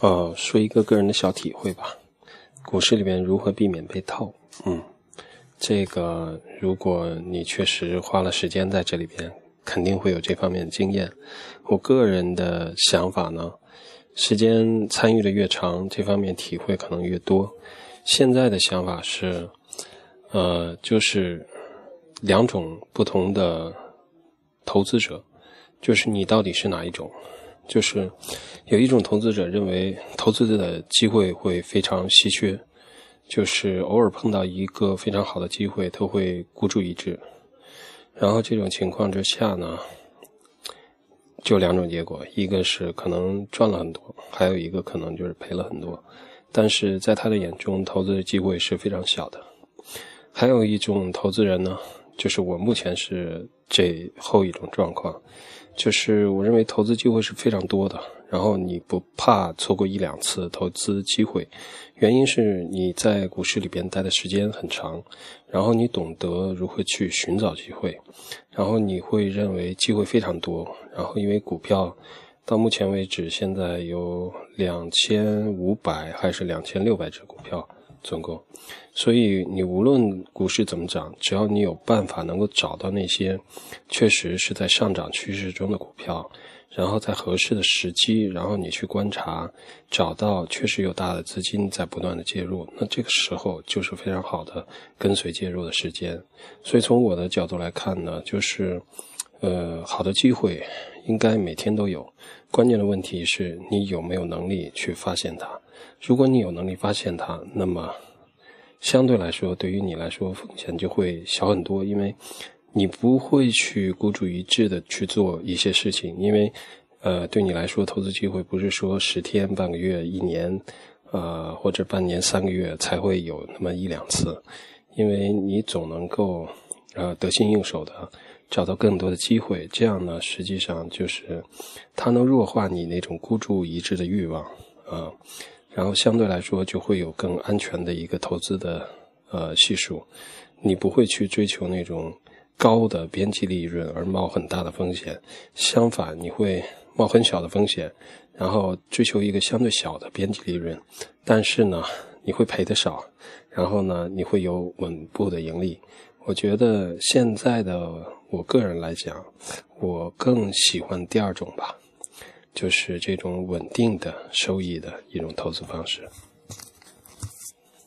呃，说一个个人的小体会吧。股市里面如何避免被套？嗯，这个如果你确实花了时间在这里边，肯定会有这方面的经验。我个人的想法呢，时间参与的越长，这方面体会可能越多。现在的想法是，呃，就是两种不同的投资者，就是你到底是哪一种？就是有一种投资者认为投资的机会会非常稀缺，就是偶尔碰到一个非常好的机会，他会孤注一掷。然后这种情况之下呢，就两种结果：一个是可能赚了很多，还有一个可能就是赔了很多。但是在他的眼中，投资的机会是非常小的。还有一种投资人呢，就是我目前是这后一种状况。就是我认为投资机会是非常多的，然后你不怕错过一两次投资机会，原因是你在股市里边待的时间很长，然后你懂得如何去寻找机会，然后你会认为机会非常多，然后因为股票到目前为止现在有两千五百还是两千六百只股票。总共，所以你无论股市怎么涨，只要你有办法能够找到那些确实是在上涨趋势中的股票，然后在合适的时机，然后你去观察，找到确实有大的资金在不断的介入，那这个时候就是非常好的跟随介入的时间。所以从我的角度来看呢，就是，呃，好的机会应该每天都有，关键的问题是你有没有能力去发现它。如果你有能力发现它，那么相对来说，对于你来说风险就会小很多，因为你不会去孤注一掷的去做一些事情，因为呃，对你来说，投资机会不是说十天、半个月、一年，呃，或者半年、三个月才会有那么一两次，因为你总能够呃得心应手的找到更多的机会，这样呢，实际上就是它能弱化你那种孤注一掷的欲望啊。然后相对来说就会有更安全的一个投资的呃系数，你不会去追求那种高的边际利润而冒很大的风险，相反你会冒很小的风险，然后追求一个相对小的边际利润，但是呢你会赔的少，然后呢你会有稳步的盈利。我觉得现在的我个人来讲，我更喜欢第二种吧。就是这种稳定的收益的一种投资方式。